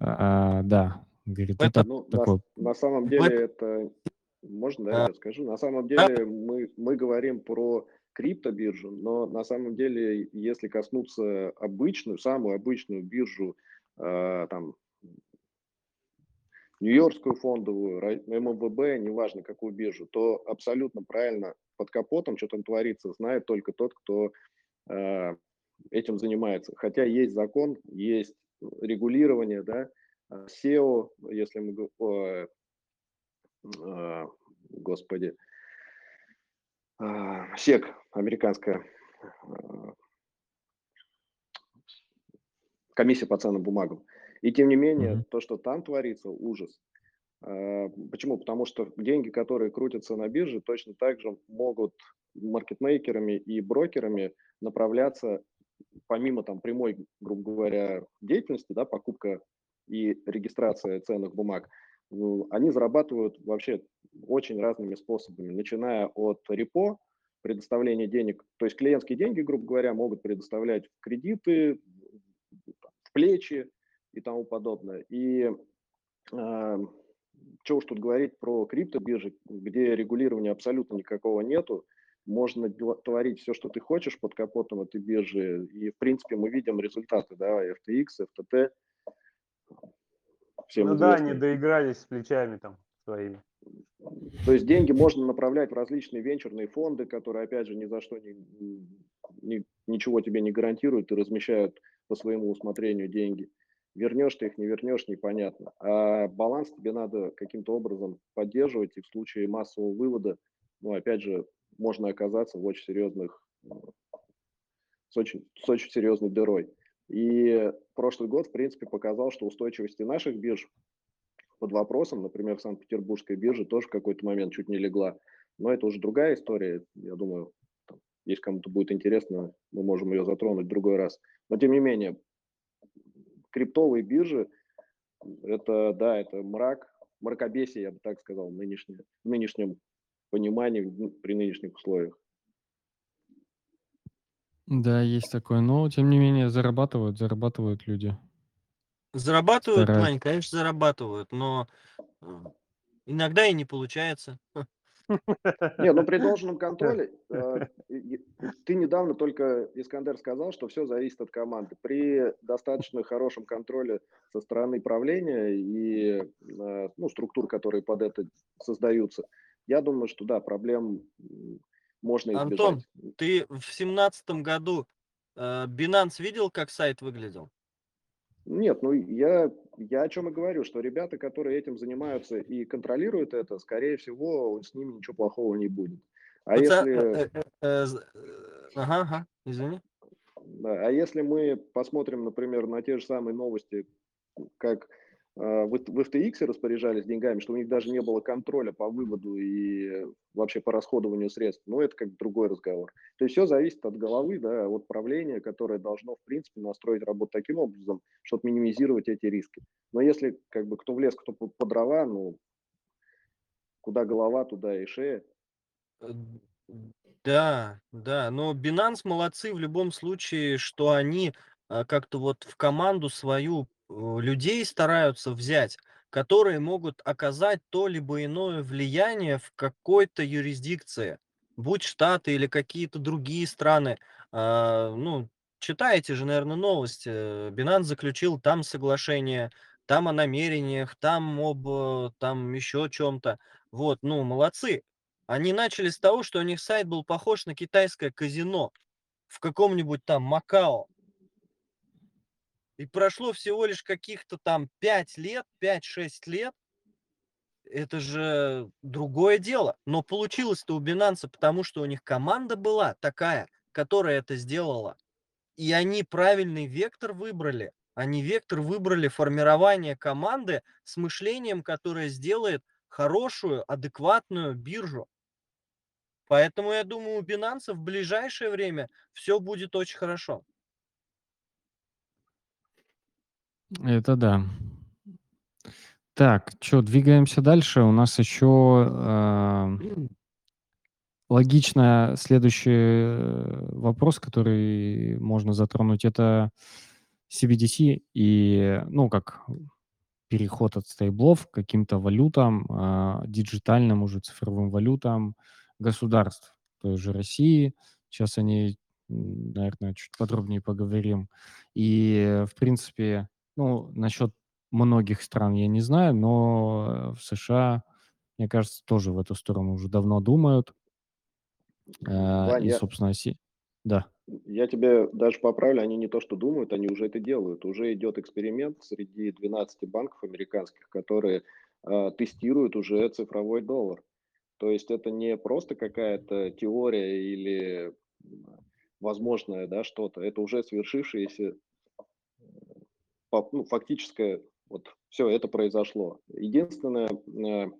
а, да, говорит, В этом это Ну, на, такой на самом деле эт это... Можно, да, я скажу? На самом деле мы, мы говорим про криптобиржу, но на самом деле, если коснуться обычную, самую обычную биржу, э, там, Нью-Йоркскую фондовую, ММВБ, неважно какую биржу, то абсолютно правильно под капотом, что там творится, знает только тот, кто э, этим занимается. Хотя есть закон, есть регулирование, да, SEO, если мы, о, э, господи, э, SEC, американская э, комиссия по ценным бумагам. И тем не менее, Мгм. то, что там творится, ужас. А, Почему? Потому что деньги, которые крутятся на бирже, точно так же могут маркетмейкерами и брокерами направляться помимо там прямой, грубо говоря, деятельности, да, покупка и регистрация ценных бумаг, ну, они зарабатывают вообще очень разными способами, начиная от репо, предоставления денег, то есть клиентские деньги, грубо говоря, могут предоставлять кредиты, в плечи и тому подобное. И э, что уж тут говорить про криптобиржи, где регулирования абсолютно никакого нету, можно творить все, что ты хочешь под капотом этой биржи, и, в принципе, мы видим результаты, да, FTX, FTT, всем Ну да, они доигрались с плечами там своими. То есть деньги можно направлять в различные венчурные фонды, которые, опять же, ни за что не, ни- ничего тебе не гарантируют и размещают по своему усмотрению деньги. Вернешь ты их, не вернешь, непонятно. А баланс тебе надо каким-то образом поддерживать, и в случае массового вывода, ну, опять же, можно оказаться в очень серьезных, с очень, с очень серьезной дырой. И прошлый год, в принципе, показал, что устойчивости наших бирж под вопросом, например, Санкт-Петербургская биржа тоже в какой-то момент чуть не легла. Но это уже другая история. Я думаю, там, если кому-то будет интересно, мы можем ее затронуть в другой раз. Но тем не менее, криптовые биржи, это, да, это мрак, мракобесие, я бы так сказал, в нынешнем понимании, при нынешних условиях. Да, есть такое, но тем не менее зарабатывают, зарабатывают люди. зарабатывают, Стараются. Вань, конечно, зарабатывают, но э, иногда и не получается. Не, ну при [LAUGHS] должном контроле, э, и- и- ты недавно только, Искандер, сказал, что все зависит от команды. При достаточно хорошем контроле со стороны правления и э, ну, структур, которые под это создаются, я думаю, что да, проблем м, можно Антон, избежать. ты в семнадцатом году э, Binance видел, как сайт выглядел? Нет, ну я, я о чем и говорю, что ребята, которые этим занимаются и контролируют это, скорее всего, с ними ничего плохого не будет. А Паца- если... э, э, Ага, ага, извини. Да, а если мы посмотрим, например, на те же самые новости, как в, в FTX распоряжались деньгами, что у них даже не было контроля по выводу и вообще по расходованию средств, ну, это как другой разговор. То есть все зависит от головы, да, от правления, которое должно, в принципе, настроить работу таким образом, чтобы минимизировать эти риски. Но если как бы кто в лес, кто по, дрова, ну, куда голова, туда и шея. Э, Да, да, но Binance молодцы в любом случае, что они а, как-то вот в команду свою э, людей стараются взять, которые могут оказать то либо иное влияние в какой-то юрисдикции, будь Штаты или какие-то другие страны. А, Ну, читаете же, наверное, новости. э, Binance заключил там соглашение, там о намерениях, там об э, там еще чем-то. Вот, ну, молодцы. Они начали с того, что у них сайт был похож на китайское казино в каком-нибудь там Макао. И прошло всего лишь каких-то там 5 лет, 5-6 лет. Это же другое дело. Но получилось-то у Binance, потому что у них команда была такая, которая это сделала. И они правильный вектор выбрали. Они вектор выбрали формирование команды с мышлением, которое сделает хорошую, адекватную биржу. Поэтому я думаю, у Binance в ближайшее время все будет очень хорошо. Это да. Так, чё, двигаемся дальше. У нас еще, а, логично следующий, э, вопрос, который можно затронуть- это CBDC и, ну, как переход от стейблов к каким-то валютам, а, диджитальным уже цифровым валютам государств той же России. Сейчас о ней, наверное, чуть подробнее поговорим. И, в принципе, ну, насчет многих стран я не знаю, но в США, мне кажется, тоже в эту сторону уже давно думают. Вань, и, я собственно, си Да. я тебе даже поправлю, они не то что думают, они уже это делают. Уже идет эксперимент среди 12 банков американских, которые, а, тестируют уже цифровой доллар. То есть это не просто какая-то теория или, возможное, да, что-то, это уже свершившееся, пап ну, фактическое, вот всё это произошло. Единственное, э,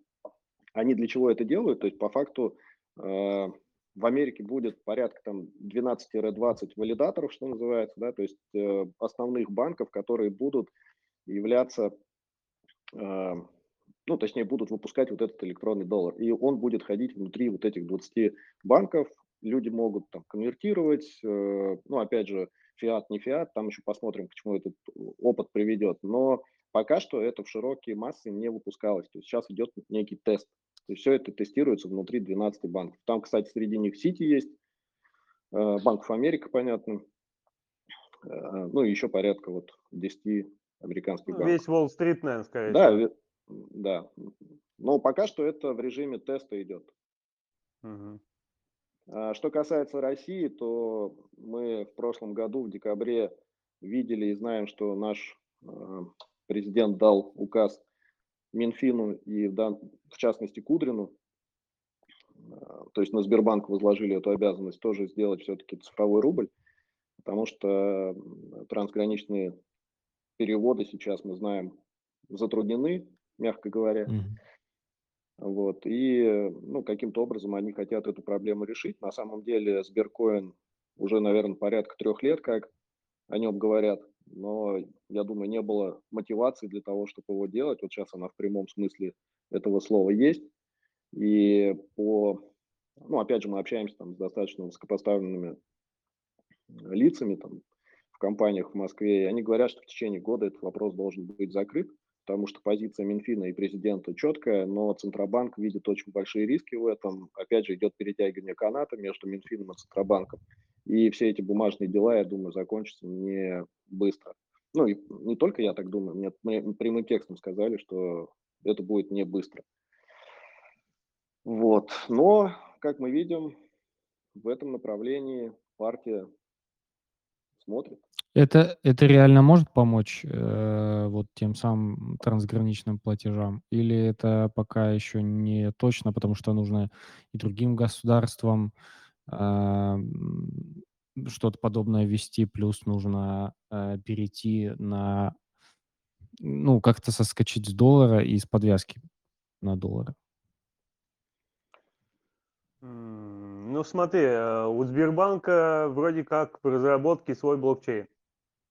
они для чего это делают? То есть по факту, а, в Америке будет порядка там 12-20 валидаторов, что называется, да, то есть, э, основных банков, которые будут являться, ну, точнее, будут выпускать вот этот электронный доллар. И он будет ходить внутри вот этих 20 банков. Люди могут там конвертировать, э, ну, опять же, фиат, не фиат, там еще посмотрим, к чему этот опыт приведет. Но пока что это в широкие массы не выпускалось. То есть сейчас идет некий тест. То есть всё это тестируется внутри 12 банков. Там, кстати, среди них Сити есть, э, of America, понятно, э, ну и еще порядка вот 10 американских Ну, банков. весь Уолл-стрит, наверно, скорее Да, да. Но пока что это в режиме теста идет. Мгм. А что касается России, то мы в прошлом году, в декабре, видели и знаем, что наш, а, президент дал указ Минфину и в частности Кудрину, а, то есть на Сбербанк возложили эту обязанность тоже сделать все-таки цифровой рубль, потому что, трансграничные переводы сейчас, мы знаем, затруднены, мягко говоря. Мгм. Вот, и, ну, каким-то образом они хотят эту проблему решить. На самом деле Сберкоин уже, наверно, порядка 3 лет как о нем говорят, но, я думаю, не было мотивации для того, чтоб его делать. Вот щас она в прямом смысле этого слова есть. И по ну, опять же, мы общаемся там с достаточно высокопоставленными лицами там в компаниях в Москве, и они говорят, что в течение года этот вопрос должен быть закрыт, потому что позиция Минфина и президента четкая, но Центробанк видит очень большие риски в этом. Опять же, идет перетягивание каната между Минфином и Центробанком. И все эти бумажные дела, я думаю, закончатся не быстро. Ну и не только я так думаю, мне прямым текстом сказали, что это будет не быстро. Вот, но, как мы видим, в этом направлении партия смотрит. Это это реально может помочь, э, вот тем самым трансграничным платежам? Или это пока еще не точно, потому что нужно и другим государствам, ам, что-то подобное ввести, плюс нужно, э, перейти на ну, как-то соскочить с доллара и с подвязки на доллары? Ну, смотри, э, у Сбербанка вроде как в разработке свой блокчейн,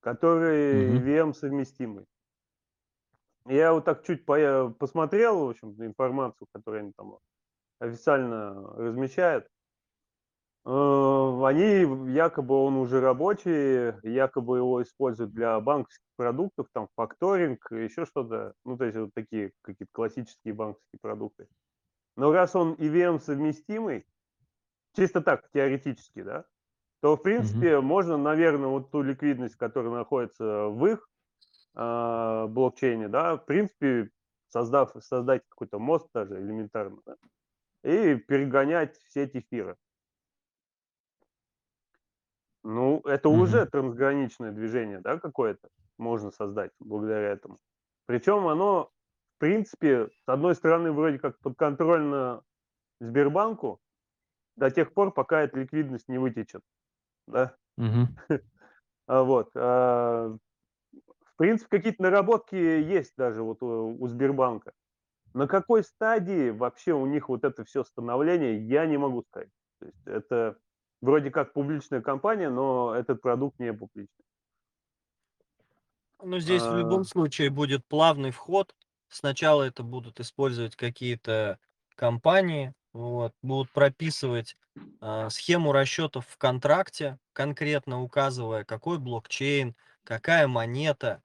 который Мгм. VM-совместимый. Я вот так чуть поя посмотрел, в общем, информацию, которую они там официально размещают. Э, они якобы он уже рабочий, якобы его используют для банковских продуктов, там факторинг, еще что-то. Ну, то есть вот такие какие-то классические банковские продукты. Но раз он EVM совместимый, чисто так, теоретически, да, то в принципе можно, наверно, вот ту ликвидность, которая находится в их, а, блокчейне, да, в принципе, создав создать какой-то мост даже элементарно, да, и перегонять в сеть эфира. Ну, это уже Мгм. трансграничное движение, да, какое-то можно создать благодаря этому. Причем оно, в принципе, с одной стороны, вроде как подконтрольно Сбербанку до тех пор, пока эта ликвидность не вытечет, да. [LAUGHS] А, вот, а, в принципе, какие-то наработки есть даже вот у у Сбербанка. На какой стадии вообще у них вот это все становление, я не могу сказать. То есть это вроде как публичная компания, но этот продукт не публичный. Ну, здесь в любом А, случае будет плавный вход. Сначала это будут использовать какие-то компании, вот, будут прописывать а, схему расчетов в контракте, конкретно указывая, какой блокчейн, какая монета.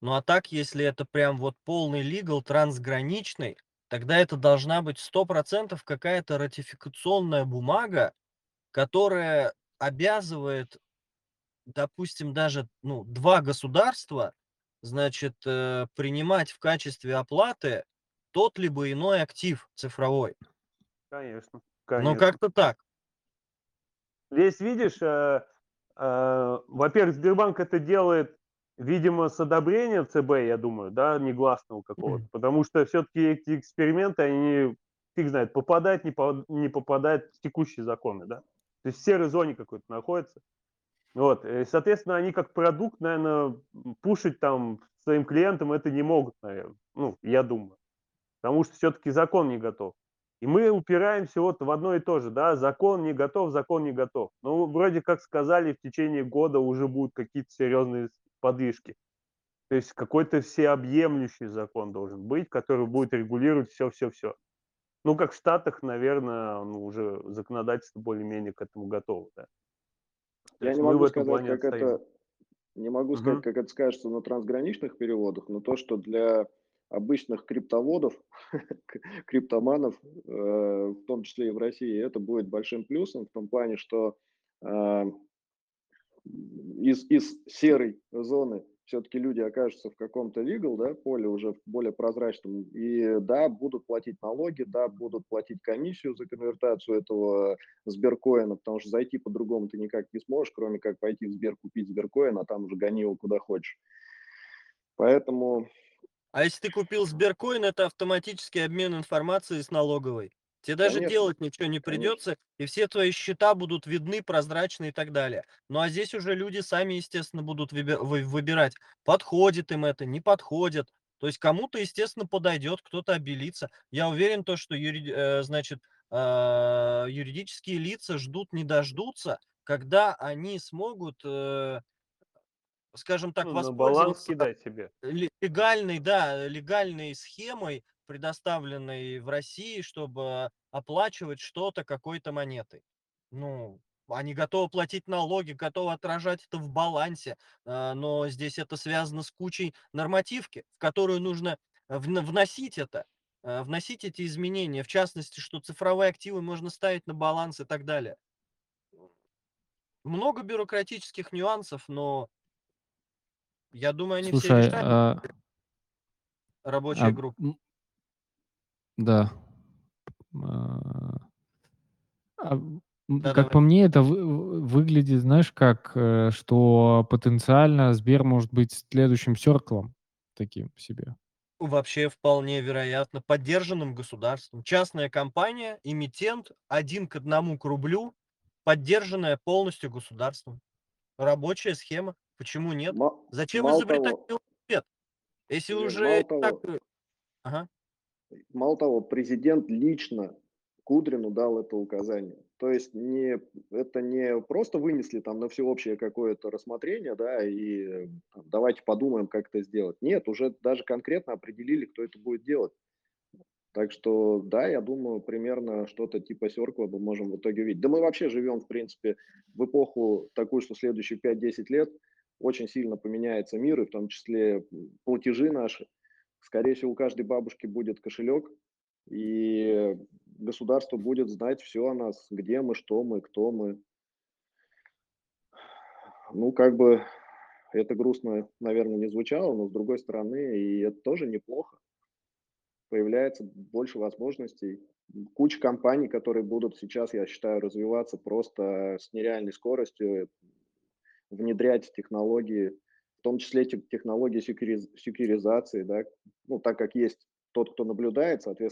Ну а так, если это прям вот полный legal, трансграничный, тогда это должна быть 100% какая-то ратификационная бумага, которая обязывает допустим, даже, ну, 2 государства, значит, э, принимать в качестве оплаты тот либо иной актив цифровой. Конечно, Ну, конечно. как-то так. Здесь видишь, э, э, во-первых, Сбербанк это делает, видимо, с одобрения ЦБ, я думаю, да, негласного какого-то, потому что все-таки эти эксперименты, они, фиг знает, попадают, не, по- не попадают в текущие законы, да. То есть в серой зоне какой-то находится. Вот, и, соответственно, они как продукт, наверное, пушить там своим клиентам это не могут, наверное. Ну, я думаю. Потому что все-таки закон не готов. И мы упираемся вот в одно и то же, да, закон не готов, закон не готов. Ну, вроде как сказали, в течение года уже будут какие-то серьезные подвижки. То есть какой-то всеобъемлющий закон должен быть, который будет регулировать все-все-все. Ну, как в Штатах, наверное, ну, уже законодательство более-менее к этому готово, да. То Я не могу сказать, как это, не могу сказать, Мгм. как это скажется на трансграничных переводах, но то, что для обычных криптоводов, [LAUGHS] криптоманов, э, в том числе и в России, это будет большим плюсом в том плане, что а, из, из серой зоны все-таки люди окажутся в каком-то legal, да, поле уже более прозрачном, и да, будут платить налоги, да, будут платить комиссию за конвертацию этого сберкоина, потому что зайти по-другому ты никак не сможешь, кроме как пойти в Сбер купить сберкоин, а там уже гони его куда хочешь. Поэтому, А если ты купил Сберкоин, это автоматический обмен информацией с налоговой. Тебе даже конечно, делать ничего не конечно. придется, и все твои счета будут видны, прозрачны и так далее. Ну а здесь уже люди сами, естественно, будут выби- вы- выбирать, подходит им это, не подходит. То есть кому-то, естественно, подойдет, кто-то обелится. Я уверен, то, что юри- э, значит, а, юридические лица ждут, не дождутся, когда они смогут, э, скажем так, Ну, баланс воспользоваться кидать себе. ле- легальной, да, легальной схемой, предоставленной в России, чтобы оплачивать что-то какой-то монетой. Ну, они готовы платить налоги, готовы отражать это в балансе, а, но здесь это связано с кучей нормативки, в которую нужно вн- вносить это, э, вносить эти изменения, в частности, что цифровые активы можно ставить на баланс и так далее. Много бюрократических нюансов, но я думаю, они все Слушай, решают, а, рабочая а, группа. м, да. А, а, м, Да, как давай. по мне, это вы- выглядит, знаешь, как, э, что потенциально Сбер может быть следующим серклом таким себе. Вообще вполне вероятно поддержанным государством. Частная компания, эмитент, один к одному к рублю, поддержанная полностью государством. Рабочая схема. Почему нет? Ма- Зачем изобретать того, велосипед? Если Лен, уже мало так... того, Ага. Мало того, президент лично Кудрину дал это указание. То есть не, это не просто вынесли там на всеобщее какое-то рассмотрение, да, и там, давайте подумаем, как это сделать. Нет, уже даже конкретно определили, кто это будет делать. Так что, да, я думаю, примерно что-то типа Серкла мы можем в итоге увидеть. Да мы вообще живем, в принципе, в эпоху такую, что следующие 5-10 лет очень сильно поменяется мир, и в том числе платежи наши. Скорее всего, у каждой бабушки будет кошелек, и государство будет знать все о нас, где мы, что мы, кто мы. Ну, как бы это грустно, наверное, не звучало, но с другой стороны, и это тоже неплохо. Появляется больше возможностей. Куча компаний, которые будут сейчас, я считаю, развиваться просто с нереальной скоростью, внедрять технологии, в том числе те- технологии секюризации, да, ну, так как есть тот, кто наблюдает, соответственно,